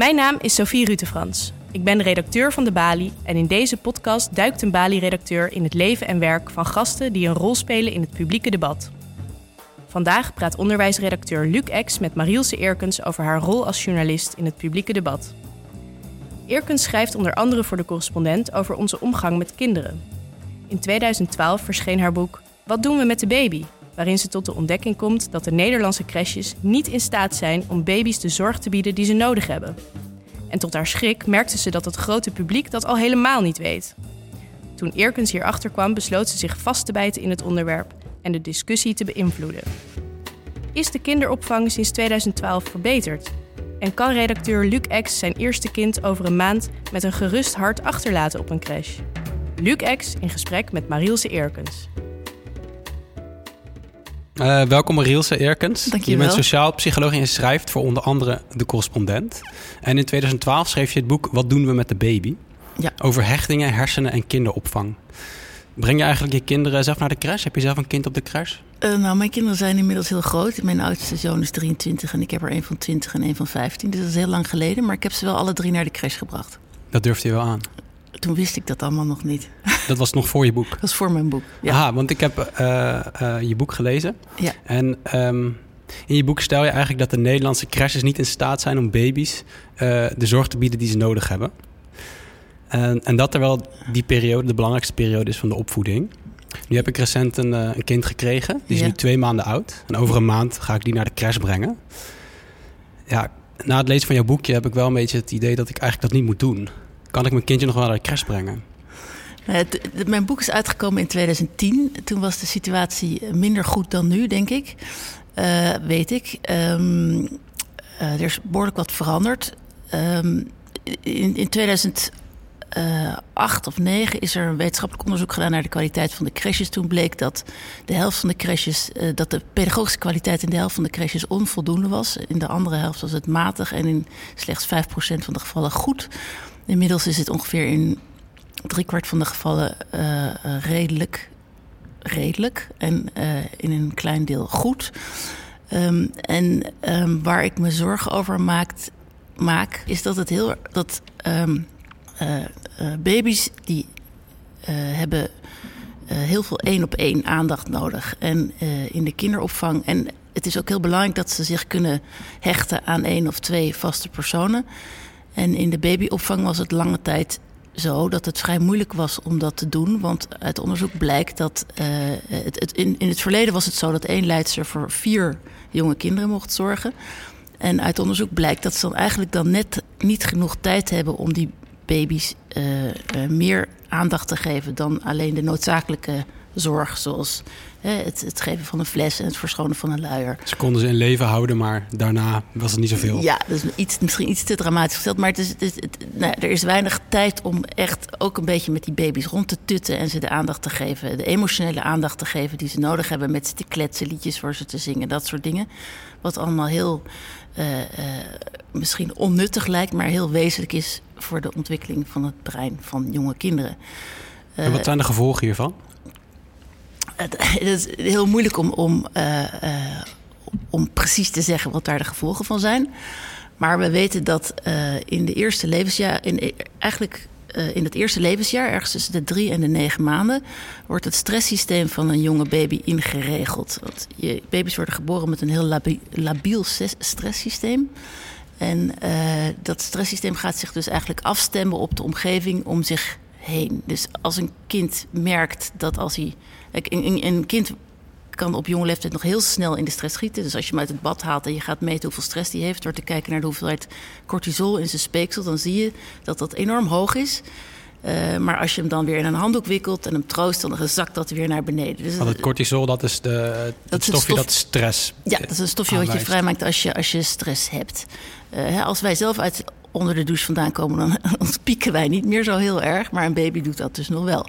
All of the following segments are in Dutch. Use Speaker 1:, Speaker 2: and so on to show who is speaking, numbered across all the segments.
Speaker 1: Mijn naam is Sophie Rutefrans. Ik ben redacteur van de Bali en in deze podcast duikt een Bali-redacteur in het leven en werk van gasten die een rol spelen in het publieke debat. Vandaag praat onderwijsredacteur Luc Ex met Marielse Eerkens over haar rol als journalist in het publieke debat. Eerkens schrijft onder andere voor de correspondent over onze omgang met kinderen. In 2012 verscheen haar boek Wat doen we met de baby? Waarin ze tot de ontdekking komt dat de Nederlandse crèches niet in staat zijn om baby's de zorg te bieden die ze nodig hebben. En tot haar schrik merkte ze dat het grote publiek dat al helemaal niet weet. Toen Eerkens hierachter kwam, besloot ze zich vast te bijten in het onderwerp en de discussie te beïnvloeden. Is de kinderopvang sinds 2012 verbeterd? En kan redacteur Luc Ex zijn eerste kind over een maand met een gerust hart achterlaten op een crash? Luc Ex in gesprek met Marielse Eerkens.
Speaker 2: Uh, welkom Marielse Eerkens.
Speaker 3: Dank je,
Speaker 2: je bent sociaal psycholoog en schrijft voor onder andere De Correspondent. En in 2012 schreef je het boek Wat doen we met de baby?
Speaker 3: Ja.
Speaker 2: Over hechtingen, hersenen en kinderopvang. Breng je eigenlijk je kinderen zelf naar de crash? Heb je zelf een kind op de crash?
Speaker 3: Uh, nou, mijn kinderen zijn inmiddels heel groot. Mijn oudste zoon is 23 en ik heb er een van 20 en een van 15. Dus dat is heel lang geleden. Maar ik heb ze wel alle drie naar de crash gebracht.
Speaker 2: Dat durfde je wel aan?
Speaker 3: Toen wist ik dat allemaal nog niet.
Speaker 2: Dat was nog voor je boek?
Speaker 3: Dat was voor mijn boek, ja.
Speaker 2: Aha, want ik heb uh, uh, je boek gelezen.
Speaker 3: Ja.
Speaker 2: En um, in je boek stel je eigenlijk dat de Nederlandse crashes niet in staat zijn om baby's uh, de zorg te bieden die ze nodig hebben. En, en, dat terwijl die periode de belangrijkste periode is van de opvoeding. Nu heb ik recent een, een kind gekregen. Die is
Speaker 3: Ja.
Speaker 2: nu twee maanden oud. En over een maand ga ik die naar de crash brengen. Ja, na het lezen van jouw boekje heb ik wel een beetje het idee dat ik eigenlijk dat niet moet doen. Kan ik mijn kindje nog wel naar de crash brengen?
Speaker 3: T- mijn boek is uitgekomen in 2010. Toen was de situatie minder goed dan nu, denk ik. Uh, weet ik. Um, uh, er is behoorlijk wat veranderd. Um, in, in 2008 of 2009 is er een wetenschappelijk onderzoek gedaan naar de kwaliteit van de crèches. Toen bleek dat de helft van de crèches, dat de pedagogische kwaliteit in de helft van de crèches onvoldoende was. In de andere helft was het matig en in slechts 5% van de gevallen goed. Inmiddels is het ongeveer in driekwart van de gevallen uh, redelijk, redelijk en uh, in een klein deel goed. Um, en um, waar ik me zorgen over maakt, maak, is dat het heel dat uh, baby's die hebben heel veel één op één aandacht nodig en in de kinderopvang en het is ook heel belangrijk dat ze zich kunnen hechten aan één of twee vaste personen. En in de babyopvang was het lange tijd zo dat het vrij moeilijk was om dat te doen. Want uit onderzoek blijkt dat. Uh, het, in, in het verleden was het zo dat één leidster voor vier jonge kinderen mocht zorgen. En uit onderzoek blijkt dat ze dan eigenlijk dan net niet genoeg tijd hebben om die baby's uh, uh, meer aandacht te geven dan alleen de noodzakelijke zorg, zoals hè, het, het, geven van een fles en het verschonen van een luier.
Speaker 2: Ze konden ze in leven houden, maar daarna was het niet zoveel.
Speaker 3: Ja, dat is iets, misschien iets te dramatisch gesteld, maar het is, het is, het, nou, er is weinig tijd om echt ook een beetje met die baby's rond te tutten en ze de aandacht te geven, de emotionele aandacht te geven die ze nodig hebben, met ze te kletsen, liedjes voor ze te zingen, dat soort dingen. Wat allemaal heel uh, uh, misschien onnuttig lijkt, maar heel wezenlijk is voor de ontwikkeling van het brein van jonge kinderen.
Speaker 2: En wat zijn de gevolgen hiervan?
Speaker 3: Het, is heel moeilijk om, om, uh, uh, om precies te zeggen wat daar de gevolgen van zijn. Maar we weten dat uh, in de eerste levensjaar, in, eigenlijk in het eerste levensjaar, ergens tussen de drie en de negen maanden, wordt het stresssysteem van een jonge baby ingeregeld. Want je, baby's worden geboren met een heel labi labiel stresssysteem. En dat stresssysteem gaat zich dus eigenlijk afstemmen op de omgeving om zich heen. Dus als een kind merkt dat als hij een, een kind kan op jonge leeftijd nog heel snel in de stress schieten. Dus als je hem uit het bad haalt en je gaat meten hoeveel stress hij heeft... door te kijken naar de hoeveelheid cortisol in zijn speeksel... dan zie je dat dat enorm hoog is. Uh, maar als je hem dan weer in een handdoek wikkelt en hem troost... dan zakt dat weer naar beneden. Dus
Speaker 2: Want het cortisol, dat is de, het
Speaker 3: dat
Speaker 2: stofje
Speaker 3: stof,
Speaker 2: dat stress
Speaker 3: Ja, dat is een stofje aanwijst. wat je vrijmaakt als je, als je stress hebt. Uh, als wij zelf uit onder de douche vandaan komen, dan, dan pieken wij niet meer zo heel erg. Maar een baby doet dat dus nog wel.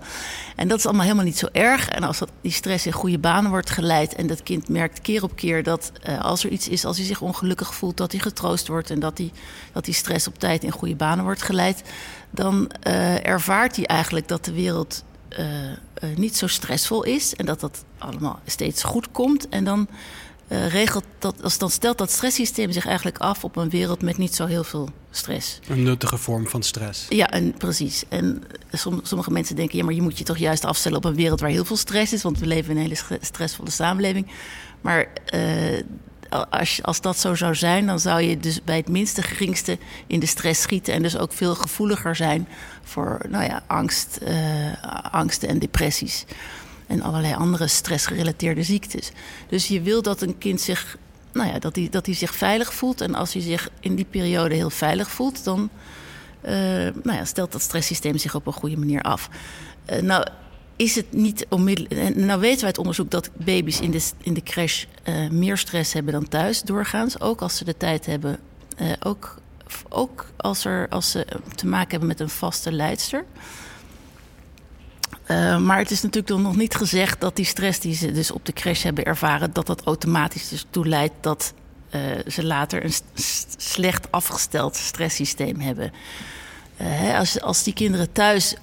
Speaker 3: En dat is allemaal helemaal niet zo erg. En als dat, die stress in goede banen wordt geleid en dat kind merkt keer op keer dat uh, als er iets is, als hij zich ongelukkig voelt, dat hij getroost wordt en dat die, dat die stress op tijd in goede banen wordt geleid, dan uh, ervaart hij eigenlijk dat de wereld uh, niet zo stressvol is en dat dat allemaal steeds goed komt. En dan uh, regelt dat, als dan stelt dat stresssysteem zich eigenlijk af op een wereld met niet zo heel veel stress.
Speaker 2: Een nuttige vorm van stress.
Speaker 3: Ja, en precies. En sommige mensen denken, ja, maar je moet je toch juist afstellen op een wereld waar heel veel stress is, want we leven in een hele stressvolle samenleving. Maar uh, als, als dat zo zou zijn, dan zou je dus bij het minste geringste in de stress schieten en dus ook veel gevoeliger zijn voor nou ja, angst, uh, angsten en depressies en allerlei andere stressgerelateerde ziektes. Dus je wil dat een kind zich, nou ja, dat hij, dat hij zich veilig voelt. En als hij zich in die periode heel veilig voelt, dan uh, nou ja, stelt dat stresssysteem zich op een goede manier af. Uh, nou, is het niet onmiddellijk. En nou weten wij uit onderzoek dat baby's in de, in de crash meer stress hebben dan thuis, doorgaans. Ook als ze de tijd hebben. ook, ook als, er, als ze te maken hebben met een vaste leidster. Uh, maar het is natuurlijk nog niet gezegd dat die stress die ze dus op de crash hebben ervaren, dat dat automatisch dus toe leidt dat uh, ze later een slecht afgesteld stresssysteem hebben. Uh, als, als die kinderen thuis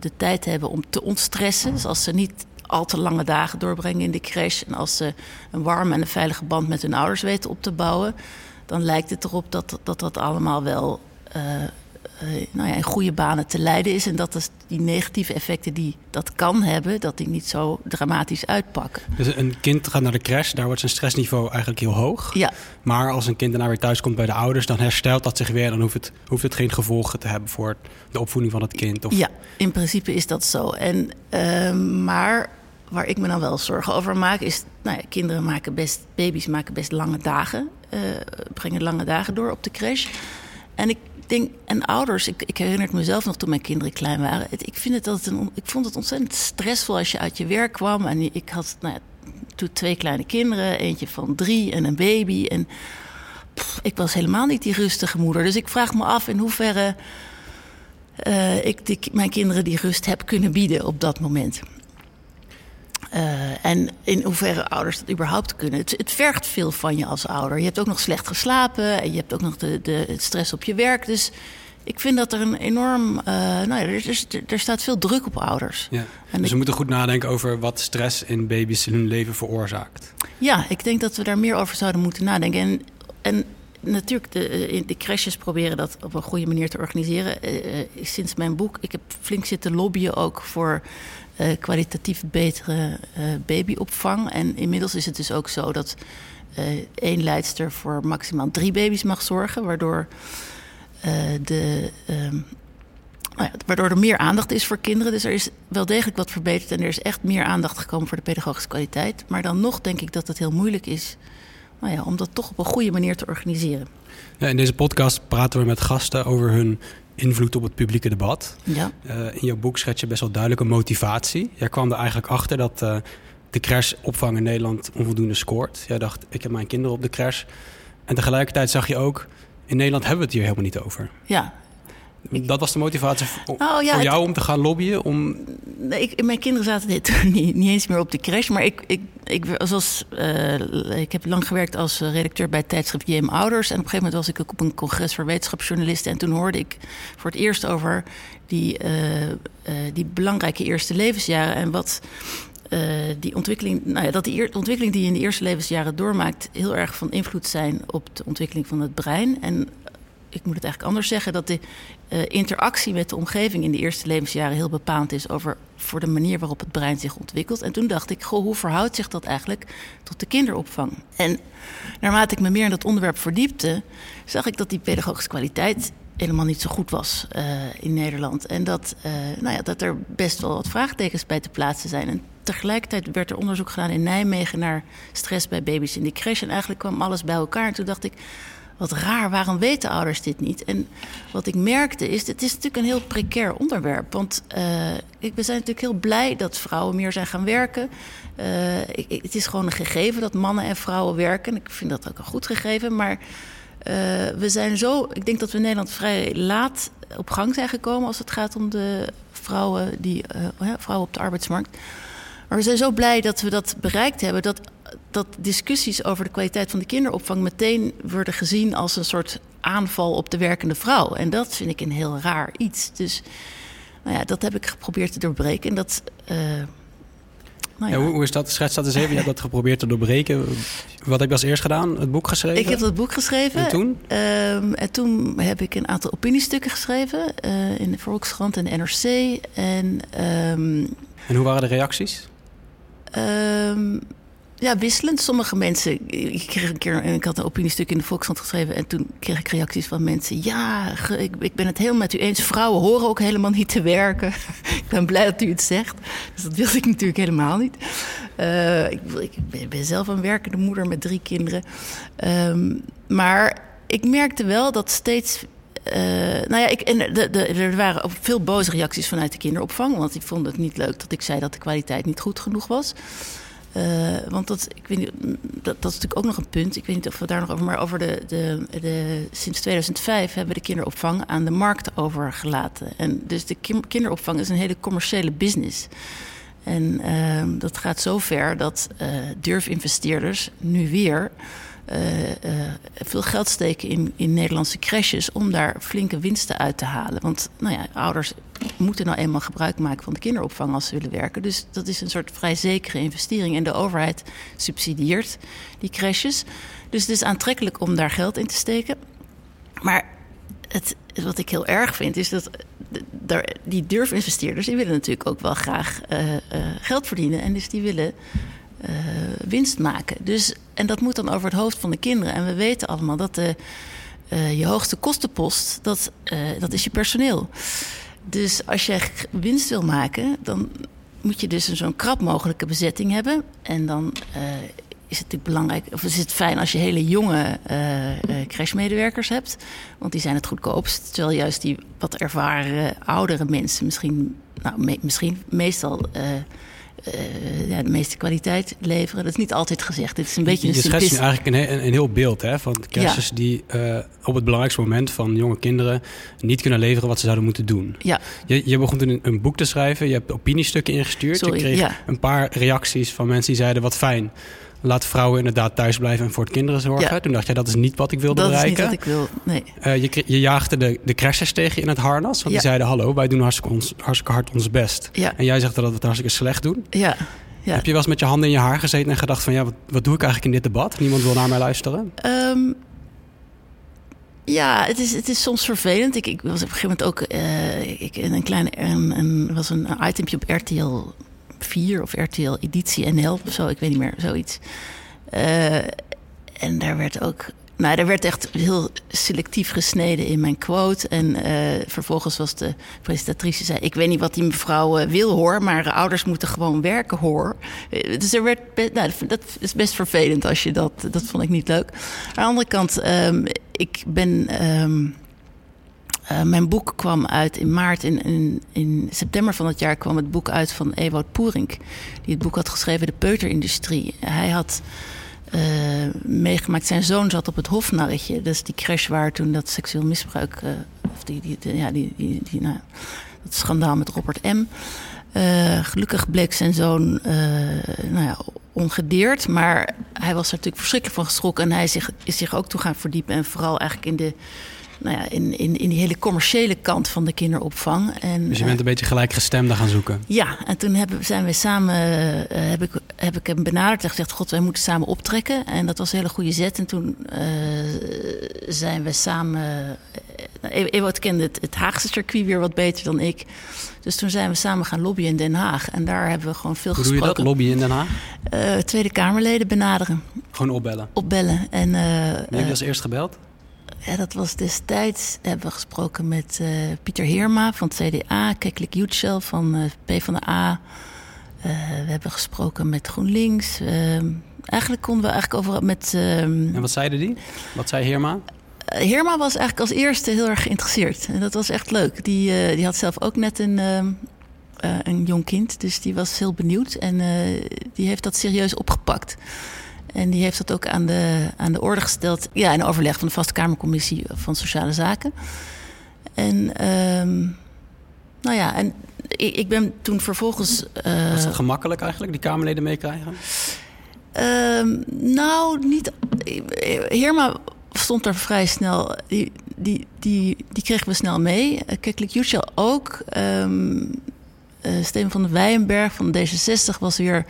Speaker 3: de tijd hebben om te ontstressen, dus als ze niet al te lange dagen doorbrengen in de crash en als ze een warme en een veilige band met hun ouders weten op te bouwen, dan lijkt het erop dat dat, dat allemaal wel nou ja, in goede banen te leiden is. En dat is die negatieve effecten die dat kan hebben, dat die niet zo dramatisch uitpakken.
Speaker 2: Dus een kind gaat naar de crash, daar wordt zijn stressniveau eigenlijk heel hoog.
Speaker 3: Ja.
Speaker 2: Maar als een kind daarna weer thuis komt bij de ouders, dan herstelt dat zich weer. Dan hoeft het, hoeft het geen gevolgen te hebben voor de opvoeding van het kind. Of...
Speaker 3: Ja, in principe is dat zo. En, uh, maar waar ik me dan wel zorgen over maak, is nou ja, kinderen maken best, baby's maken best lange dagen, uh, brengen lange dagen door op de crash. En ik en ouders, ik, ik herinner het mezelf nog toen mijn kinderen klein waren. ik, vind het een, ik vond het ontzettend stressvol als je uit je werk kwam. En ik had nou toen twee kleine kinderen, eentje van drie en een baby. En ik was helemaal niet die rustige moeder. Dus ik vraag me af in hoeverre uh, ik die, mijn kinderen die rust heb kunnen bieden op dat moment. Uh, en in hoeverre ouders dat überhaupt kunnen. Het, het, vergt veel van je als ouder. Je hebt ook nog slecht geslapen en je hebt ook nog de, de stress op je werk. Dus ik vind dat er een enorm. Uh, nou ja, er, er, er, staat veel druk op ouders.
Speaker 2: Ja. dus we moeten goed nadenken over wat stress in baby's in hun leven veroorzaakt.
Speaker 3: Ja, ik denk dat we daar meer over zouden moeten nadenken. En, en natuurlijk, de, de crashes proberen dat op een goede manier te organiseren. Uh, sinds mijn boek, ik heb flink zitten lobbyen ook voor kwalitatief betere babyopvang. En inmiddels is het dus ook zo dat één leidster voor maximaal drie baby's mag zorgen, waardoor, de, um, nou waardoor er meer aandacht is voor kinderen. Dus er is wel degelijk wat verbeterd en er is echt meer aandacht gekomen voor de pedagogische kwaliteit. Maar dan nog denk ik dat het heel moeilijk is nou ja, om dat toch op een goede manier te organiseren.
Speaker 2: Ja, in deze podcast praten we met gasten over hun invloed op het publieke debat.
Speaker 3: Ja.
Speaker 2: Uh, in jouw boek schets je best wel duidelijke motivatie. Jij kwam er eigenlijk achter dat uh, de crashopvang in Nederland onvoldoende scoort. Jij dacht, ik heb mijn kinderen op de crash. En tegelijkertijd zag je ook, in Nederland hebben we het hier helemaal niet over.
Speaker 3: Ja,
Speaker 2: dat was de motivatie voor, ja, voor jou om te gaan lobbyen? Om...
Speaker 3: Nee, ik, mijn kinderen zaten dit niet, niet, eens meer op de crash. Maar ik, ik, ik, zoals, uh, ik heb lang gewerkt als redacteur bij het tijdschrift JM Ouders. En op een gegeven moment was ik ook op een congres voor wetenschapsjournalisten. En toen hoorde ik voor het eerst over die, uh, die belangrijke eerste levensjaren. En wat die ontwikkeling, nou ja, dat die ontwikkeling die je in de eerste levensjaren doormaakt, heel erg van invloed zijn op de ontwikkeling van het brein. En ik moet het eigenlijk anders zeggen, dat de uh, interactie met de omgeving in de eerste levensjaren heel bepaald is over voor de manier waarop het brein zich ontwikkelt. En toen dacht ik, goh, hoe verhoudt zich dat eigenlijk tot de kinderopvang? En naarmate ik me meer in dat onderwerp verdiepte, zag ik dat die pedagogische kwaliteit helemaal niet zo goed was uh, in Nederland. En dat, uh, nou ja, dat er best wel wat vraagtekens bij te plaatsen zijn. En tegelijkertijd werd er onderzoek gedaan in Nijmegen naar stress bij baby's in de crash. En eigenlijk kwam alles bij elkaar. En toen dacht ik, wat raar, waarom weten ouders dit niet? En wat ik merkte is, het is natuurlijk een heel precair onderwerp. Want ik, we zijn natuurlijk heel blij dat vrouwen meer zijn gaan werken. Uh, ik, het is gewoon een gegeven dat mannen en vrouwen werken. Ik vind dat ook een goed gegeven. Maar uh, we zijn zo, ik denk dat we in Nederland vrij laat op gang zijn gekomen als het gaat om de vrouwen, die, vrouwen op de arbeidsmarkt. Maar we zijn zo blij dat we dat bereikt hebben. Dat dat discussies over de kwaliteit van de kinderopvang meteen worden gezien als een soort aanval op de werkende vrouw. En dat vind ik een heel raar iets. Dus nou ja, dat heb ik geprobeerd te doorbreken. En dat, uh, nou
Speaker 2: Ja,
Speaker 3: ja.
Speaker 2: hoe, hoe is dat? Schets dat eens even. Je hebt dat geprobeerd te doorbreken. Wat heb je als eerst gedaan? Het boek geschreven?
Speaker 3: Ik heb dat boek geschreven.
Speaker 2: En toen?
Speaker 3: Ehm, en toen heb ik een aantal opiniestukken geschreven eh, in de Volkskrant en de NRC. En ehm,
Speaker 2: En hoe waren de reacties?
Speaker 3: ehm, ja, wisselend. Sommige mensen. Ik kreeg een keer. Ik had een opiniestuk in de Volkskrant geschreven. En toen kreeg ik reacties van mensen. Ja, ik, ik ben het helemaal met u eens. Vrouwen horen ook helemaal niet te werken. ik ben blij dat u het zegt. Dus dat wilde ik natuurlijk helemaal niet. Eh, ik, ik ben- zelf een werkende moeder met drie kinderen. Ehm, maar ik merkte wel dat steeds. eh, nou ja, ik, en de, de, er waren ook veel boze reacties vanuit de kinderopvang. Want die vonden het niet leuk dat ik zei dat de kwaliteit niet goed genoeg was. Eh, want dat, ik weet niet, dat, dat is natuurlijk ook nog een punt. Ik weet niet of we daar nog over. Maar over de, de, de, sinds 2005 hebben we de kinderopvang aan de markt overgelaten. En dus de kin- kinderopvang is een hele commerciële business. En ehm, dat gaat zo ver dat eh, durfinvesteerders nu weer eh, eh, veel geld steken in, in Nederlandse crèches om daar flinke winsten uit te halen. Want nou ja, ouders moeten nou eenmaal gebruik maken van de kinderopvang als ze willen werken. Dus dat is een soort vrij zekere investering. En de overheid subsidieert die crèches. Dus het is aantrekkelijk om daar geld in te steken. Maar het, wat ik heel erg vind, is dat die durfinvesteerders... die willen natuurlijk ook wel graag eh, geld verdienen. En dus die willen eh, winst maken. Dus, en dat moet dan over het hoofd van de kinderen. En we weten allemaal dat de, eh, je hoogste kostenpost... Dat, eh, dat is je personeel. Dus als je winst wil maken... dan moet je dus een zo'n krap mogelijke bezetting hebben. En dan is het natuurlijk belangrijk... of is het fijn als je hele jonge crashmedewerkers hebt. Want die zijn het goedkoopst. Terwijl juist die wat ervaren oudere mensen misschien... Nou, misschien meestal... eh, ja, de meeste kwaliteit leveren. Dat is niet altijd gezegd. Dit is een beetje
Speaker 2: je
Speaker 3: een
Speaker 2: schetst nu eigenlijk een, he- een, een heel beeld hè, van kerstjes die eh, op het belangrijkste moment van jonge kinderen niet kunnen leveren wat ze zouden moeten doen.
Speaker 3: Ja,
Speaker 2: Je, je begon toen een, een boek te schrijven, je hebt opiniestukken ingestuurd.
Speaker 3: Sorry,
Speaker 2: je kreeg
Speaker 3: ja.
Speaker 2: een paar reacties van mensen die zeiden wat fijn. Laat vrouwen inderdaad thuis blijven en voor het kinderen zorgen.
Speaker 3: Ja.
Speaker 2: Toen dacht je, dat is niet wat ik wilde
Speaker 3: dat is niet
Speaker 2: bereiken.
Speaker 3: wat ik wil. Nee.
Speaker 2: Eh, je, je jaagde de, de crashers tegen je in het harnas. Want die zeiden, hallo, wij doen hartstikke, ons, hartstikke hard ons best.
Speaker 3: Ja.
Speaker 2: En jij zegt dat we het hartstikke slecht doen.
Speaker 3: Ja. Ja.
Speaker 2: Heb je wel eens met je handen in je haar gezeten en gedacht van... ja, wat, wat doe ik eigenlijk in dit debat? Niemand wil naar mij luisteren.
Speaker 3: Ehm, ja, het is, het is soms vervelend. Ik, ik was op een gegeven moment ook eh, ik, in een kleine een, een, was een itempje op RTL 4 of RTL Editie NL of zo, ik weet niet meer, zoiets. Eh, en daar werd ook, nou, daar werd echt heel selectief gesneden in mijn quote. En eh, vervolgens was de presentatrice zei: Ik weet niet wat die mevrouw eh, wil hoor, maar ouders moeten gewoon werken hoor. Dus er werd, nou, dat is best vervelend als je dat, dat vond ik niet leuk. Aan de andere kant, ehm, ik ben. ehm, eh, mijn boek kwam uit in maart. In, in, in september van het jaar kwam het boek uit van Ewout Poerink. Die het boek had geschreven, De Peuterindustrie. Hij had eh, meegemaakt, zijn zoon zat op het Hofnarretje. Dat is die crash waar toen dat seksueel misbruik... eh, of die, die, ja, die, die, die, nou, dat schandaal met Robert M. Gelukkig bleek zijn zoon nou ja, ongedeerd. Maar hij was er natuurlijk verschrikkelijk van geschrokken. En hij zich, is zich ook toe gaan verdiepen. En vooral eigenlijk in de nou ja, in, in, in die hele commerciële kant van de kinderopvang. En,
Speaker 2: Dus je
Speaker 3: eh,
Speaker 2: bent een beetje gelijkgestemde gaan zoeken.
Speaker 3: ja, en toen hebben, zijn we samen, eh, heb, ik, heb ik hem benaderd en gezegd: God, wij moeten samen optrekken. En dat was een hele goede zet. En toen eh, zijn we samen. Uh, Ewout kende het, het Haagse circuit weer wat beter dan ik. Dus toen zijn we samen gaan lobbyen in Den Haag. En daar hebben we gewoon veel
Speaker 2: Hoe doe je
Speaker 3: gesproken.
Speaker 2: dat? Lobby in Den Haag?
Speaker 3: Eh, Tweede Kamerleden benaderen,
Speaker 2: Gewoon opbellen.
Speaker 3: opbellen. En, eh,
Speaker 2: Wie heb je
Speaker 3: eh,
Speaker 2: als eerst gebeld?
Speaker 3: Ja, dat was destijds, hebben we gesproken met eh, Pieter Heerma van het CDA, Keklik Yücel van eh PvdA. Eh we hebben gesproken met GroenLinks. Ehm, eigenlijk konden we eigenlijk over met... ehm,
Speaker 2: En wat zeiden die? Wat zei Heerma?
Speaker 3: Heerma was eigenlijk als eerste heel erg geïnteresseerd. En dat was echt leuk. Die, die had zelf ook net een, ehm, eh, een jong kind. Dus die was heel benieuwd. En die heeft dat serieus opgepakt. En die heeft dat ook aan de, aan de orde gesteld. Ja, in overleg van de Vaste Kamercommissie van Sociale Zaken. En ehm, nou ja, en ik, ik ben toen vervolgens. eh,
Speaker 2: Was dat gemakkelijk eigenlijk, die Kamerleden meekrijgen?
Speaker 3: Ehm, nou, niet. Heerma stond er vrij snel. Die, die, die, die kregen we snel mee. Uh, Keklik Yücel ook. Ehm, Steven van de Weijenberg van D66 was weer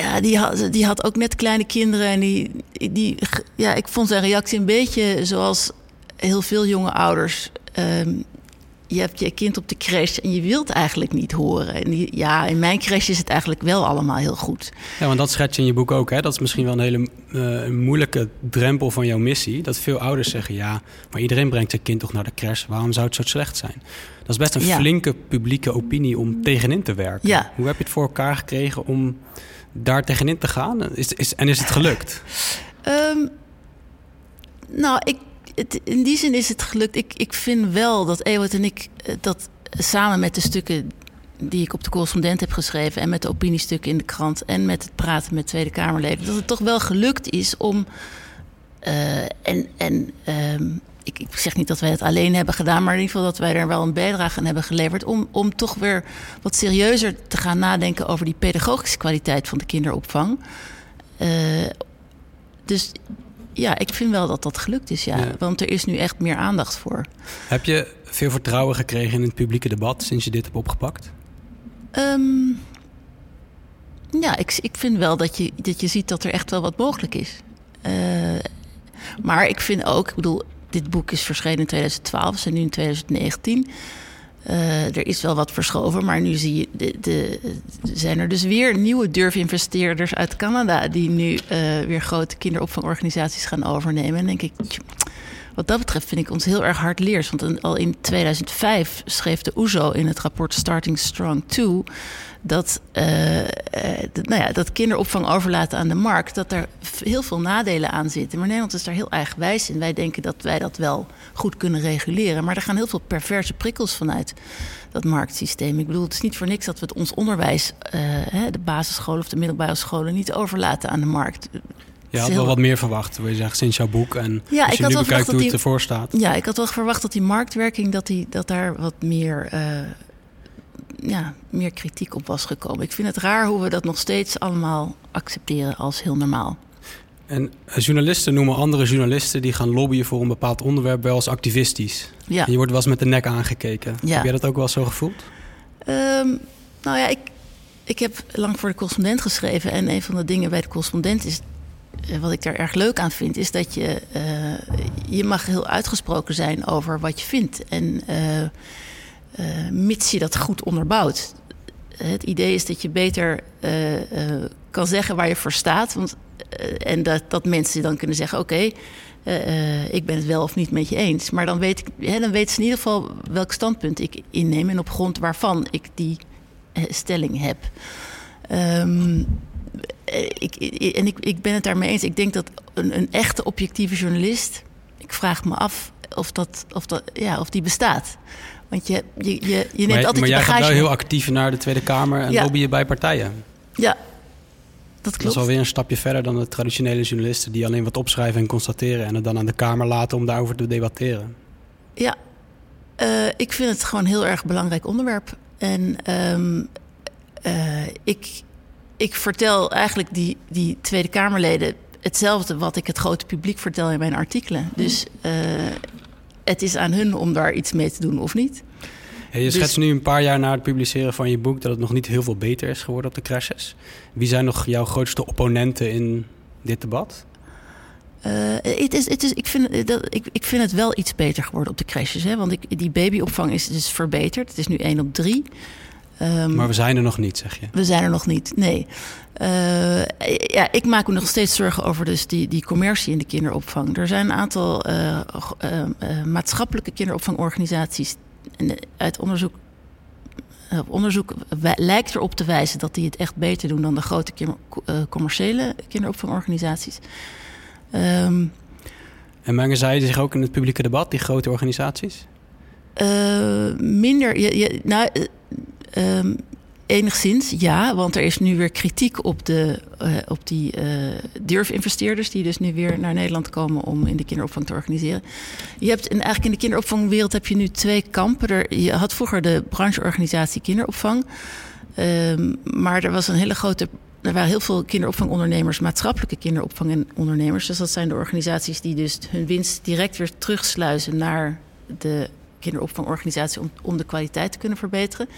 Speaker 3: ja, die had, die had ook net kleine kinderen. En die, die, ja, ik vond zijn reactie een beetje zoals heel veel jonge ouders. Ehm, je hebt je kind op de crash en je wilt eigenlijk niet horen. En die, ja, in mijn crash is het eigenlijk wel allemaal heel goed.
Speaker 2: Ja, want dat schets je in je boek ook. Hè? Dat is misschien wel een hele uh, moeilijke drempel van jouw missie. Dat veel ouders zeggen, ja, maar iedereen brengt zijn kind toch naar de crash. Waarom zou het zo slecht zijn? Dat is best een flinke publieke opinie om tegenin te werken.
Speaker 3: Ja.
Speaker 2: Hoe heb je het voor elkaar gekregen om daar tegenin te gaan? Is, is, en is het gelukt?
Speaker 3: um, nou, ik, in die zin is het gelukt. Ik, ik vind wel dat Ewout en ik eh, dat samen met de stukken die ik op de correspondent heb geschreven... en met de opiniestukken in de krant en met het praten met Tweede Kamerleden... dat het toch wel gelukt is om... Uh, en en um, ik, ik, zeg niet dat wij het alleen hebben gedaan... maar in ieder geval dat wij er wel een bijdrage aan hebben geleverd... om, om toch weer wat serieuzer te gaan nadenken... over die pedagogische kwaliteit van de kinderopvang... Uh, dus ja, ik vind wel dat dat gelukt is, ja. ja. Want er is nu echt meer aandacht voor.
Speaker 2: Heb je veel vertrouwen gekregen in het publieke debat sinds je dit hebt opgepakt?
Speaker 3: Um, ja, ik, ik vind wel dat je, dat je ziet dat er echt wel wat mogelijk is. Uh, maar ik vind ook, ik bedoel, dit boek is verschenen in 2012, we zijn nu in 2019. Uh, er is wel wat verschoven, maar nu zie je, de, de, zijn er dus weer nieuwe durfinvesteerders uit Canada die nu uh, weer grote kinderopvangorganisaties gaan overnemen. En denk ik, wat dat betreft vind ik ons heel erg hard leers. Want al in 2005 schreef de OESO in het rapport Starting Strong 2 dat, uh, de, nou ja, dat kinderopvang overlaten aan de markt, dat er heel veel nadelen aan zitten. Maar Nederland is daar heel eigenwijs in. Wij denken dat wij dat wel goed kunnen reguleren. Maar er gaan heel veel perverse prikkels vanuit dat marktsysteem. Ik bedoel, het is niet voor niks dat we het ons onderwijs, uh, de basisscholen of de middelbare scholen, niet overlaten aan de markt.
Speaker 2: Je had wel wat meer verwacht, wil je zeggen, sinds jouw boek. En
Speaker 3: ja,
Speaker 2: als je
Speaker 3: ik had
Speaker 2: nu
Speaker 3: wel
Speaker 2: bekijkt hoe
Speaker 3: die,
Speaker 2: het ervoor staat.
Speaker 3: Ja, ik had wel verwacht dat die marktwerking, dat, die, dat daar wat meer, uh, ja, meer kritiek op was gekomen. Ik vind het raar hoe we dat nog steeds allemaal accepteren als heel normaal.
Speaker 2: En journalisten noemen andere journalisten die gaan lobbyen voor een bepaald onderwerp wel als activistisch.
Speaker 3: Ja.
Speaker 2: En je wordt wel eens met de nek aangekeken.
Speaker 3: Ja.
Speaker 2: Heb jij dat ook wel zo gevoeld?
Speaker 3: Um, nou ja, ik, ik heb lang voor de correspondent geschreven. En een van de dingen bij de correspondent is wat ik daar erg leuk aan vind, is dat je, uh, je mag heel uitgesproken zijn over wat je vindt. En uh, mits je dat goed onderbouwt. Het idee is dat je beter kan zeggen waar je voor staat. Want, en dat, dat mensen dan kunnen zeggen: Oké, ik ben het wel of niet met je eens. Maar dan, weet ik, hè, dan weten ze in ieder geval welk standpunt ik inneem en op grond waarvan ik die stelling heb. Um, ik, en ik, ik ben het daarmee eens. Ik denk dat een, een echte objectieve journalist. Ik vraag me af of, dat, of, dat, ja, of die bestaat. Want je, je, je, je neemt
Speaker 2: maar,
Speaker 3: altijd
Speaker 2: maar
Speaker 3: je
Speaker 2: jij gaat wel heel actief naar de Tweede Kamer en
Speaker 3: Ja.
Speaker 2: lobbyen bij partijen.
Speaker 3: Ja, dat
Speaker 2: Dat
Speaker 3: klopt.
Speaker 2: is alweer een stapje verder dan de traditionele journalisten die alleen wat opschrijven en constateren en het dan aan de Kamer laten om daarover te debatteren.
Speaker 3: Ja, Eh, ik vind het gewoon een heel erg belangrijk onderwerp. En ehm, eh, ik, ik vertel eigenlijk die, die Tweede Kamerleden hetzelfde wat ik het grote publiek vertel in mijn artikelen. Dus eh, het is aan hun om daar iets mee te doen of niet.
Speaker 2: Hey, je
Speaker 3: Dus-
Speaker 2: schetst nu een paar jaar na het publiceren van je boek dat het nog niet heel veel beter is geworden op de crashes. Wie zijn nog jouw grootste opponenten in dit debat?
Speaker 3: Eh, het is, het is, ik, vind, dat, ik, ik vind het wel iets beter geworden op de crashes. Hè? Want ik, die babyopvang is dus verbeterd. Het is nu 1 op 3. Ehm,
Speaker 2: Maar we zijn er nog niet, zeg je.
Speaker 3: We zijn er nog niet, nee. Eh, ja, ik maak me nog steeds zorgen over dus die, die commercie in de kinderopvang. Er zijn een aantal eh, eh, maatschappelijke kinderopvangorganisaties. En uit onderzoek, onderzoek lijkt erop te wijzen dat die het echt beter doen dan de grote kinder- commerciële kinderopvangorganisaties. Ehm,
Speaker 2: En mengen zij zich ook in het publieke debat, die grote organisaties?
Speaker 3: Minder. Je, je, nou, eh, ehm, enigszins ja, want er is nu weer kritiek op, de, eh, op die eh, durfinvesteerders die dus nu weer naar Nederland komen om in de kinderopvang te organiseren. Je hebt in, eigenlijk in de kinderopvangwereld heb je nu twee kampen. Er, je had vroeger de brancheorganisatie kinderopvang, Ehm, maar er was een hele grote. Er waren heel veel kinderopvangondernemers, maatschappelijke kinderopvangondernemers. Dus dat zijn de organisaties die dus hun winst direct weer terugsluizen naar de kinderopvangorganisatie om, om de kwaliteit te kunnen verbeteren.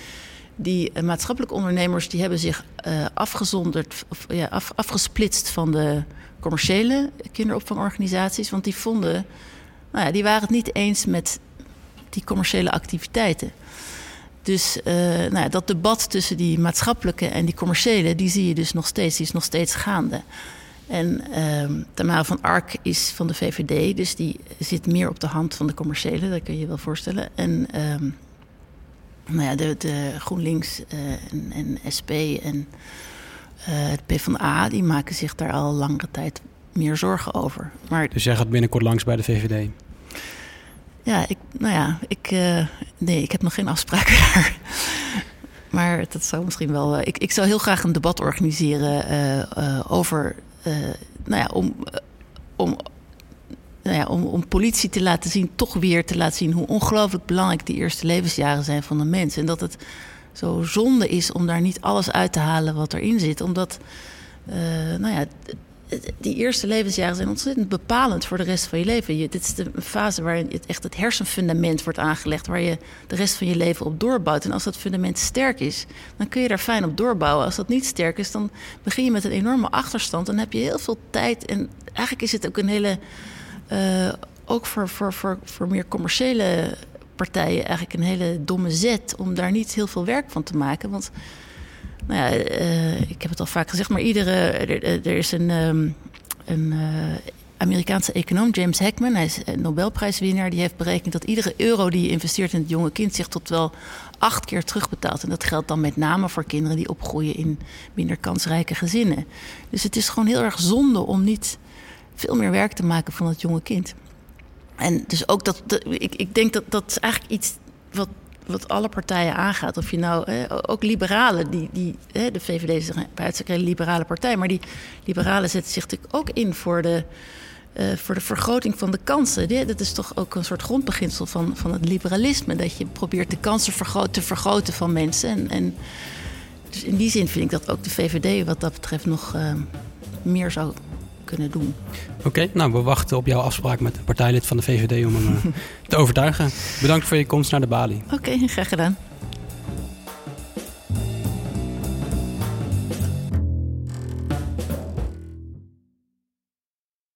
Speaker 3: Die uh, maatschappelijke ondernemers die hebben zich uh, afgezonderd, of, ja, af, afgesplitst van de commerciële kinderopvangorganisaties. Want die vonden, nou ja, die waren het niet eens met die commerciële activiteiten. Dus uh, nou ja, dat debat tussen die maatschappelijke en die commerciële, die zie je dus nog steeds, die is nog steeds gaande. En uh, Tamara van Ark is van de VVD, dus die zit meer op de hand van de commerciële, dat kun je je wel voorstellen. En uh, nou ja, de, de GroenLinks uh, en, en, SP en uh, het PvdA, die maken zich daar al langere tijd meer zorgen over.
Speaker 2: Maar, dus jij gaat binnenkort langs bij de VVD?
Speaker 3: Ja, ik, nou ja, ik, uh, nee, ik heb nog geen afspraken daar. maar dat zou misschien wel. Uh, ik, ik zou heel graag een debat organiseren uh, over. nou ja, om, om, nou ja, om, om politie te laten zien, toch weer te laten zien hoe ongelooflijk belangrijk die eerste levensjaren zijn van de mens. En dat het zo zonde is om daar niet alles uit te halen wat erin zit. Omdat, nou ja die eerste levensjaren zijn ontzettend bepalend voor de rest van je leven. Dit is de fase waarin het echt het hersenfundament wordt aangelegd, waar je de rest van je leven op doorbouwt. En als dat fundament sterk is, dan kun je daar fijn op doorbouwen. Als dat niet sterk is, dan begin je met een enorme achterstand. Dan heb je heel veel tijd. En eigenlijk is het ook een hele. Uh, ook voor, voor, voor, voor meer commerciële partijen eigenlijk een hele domme zet om daar niet heel veel werk van te maken. Want nou ja, uh, ik heb het al vaak gezegd, maar iedere. Er, er is een, um, een Amerikaanse econoom, James Heckman, hij is Nobelprijswinnaar, die heeft berekend dat iedere euro die je investeert in het jonge kind zich tot wel acht keer terugbetaalt. En dat geldt dan met name voor kinderen die opgroeien in minder kansrijke gezinnen. Dus het is gewoon heel erg zonde om niet veel meer werk te maken van het jonge kind. En dus ook dat, dat ik, ik denk dat dat is eigenlijk iets wat wat alle partijen aangaat. Of je nou, ook liberalen, die, die, de VVD is een buitengewoon liberale partij, maar die liberalen zetten zich natuurlijk ook in voor de, uh, voor de vergroting van de kansen. Dat is toch ook een soort grondbeginsel van, van het liberalisme, dat je probeert de kansen te vergroten van mensen. En, en dus in die zin vind ik dat ook de VVD wat dat betreft nog uh, meer zou kunnen doen.
Speaker 2: Oké, okay, nou we wachten op jouw afspraak met de partijlid van de VVD om hem uh, te overtuigen. Bedankt voor je komst naar de Bali.
Speaker 3: Oké, okay, graag gedaan.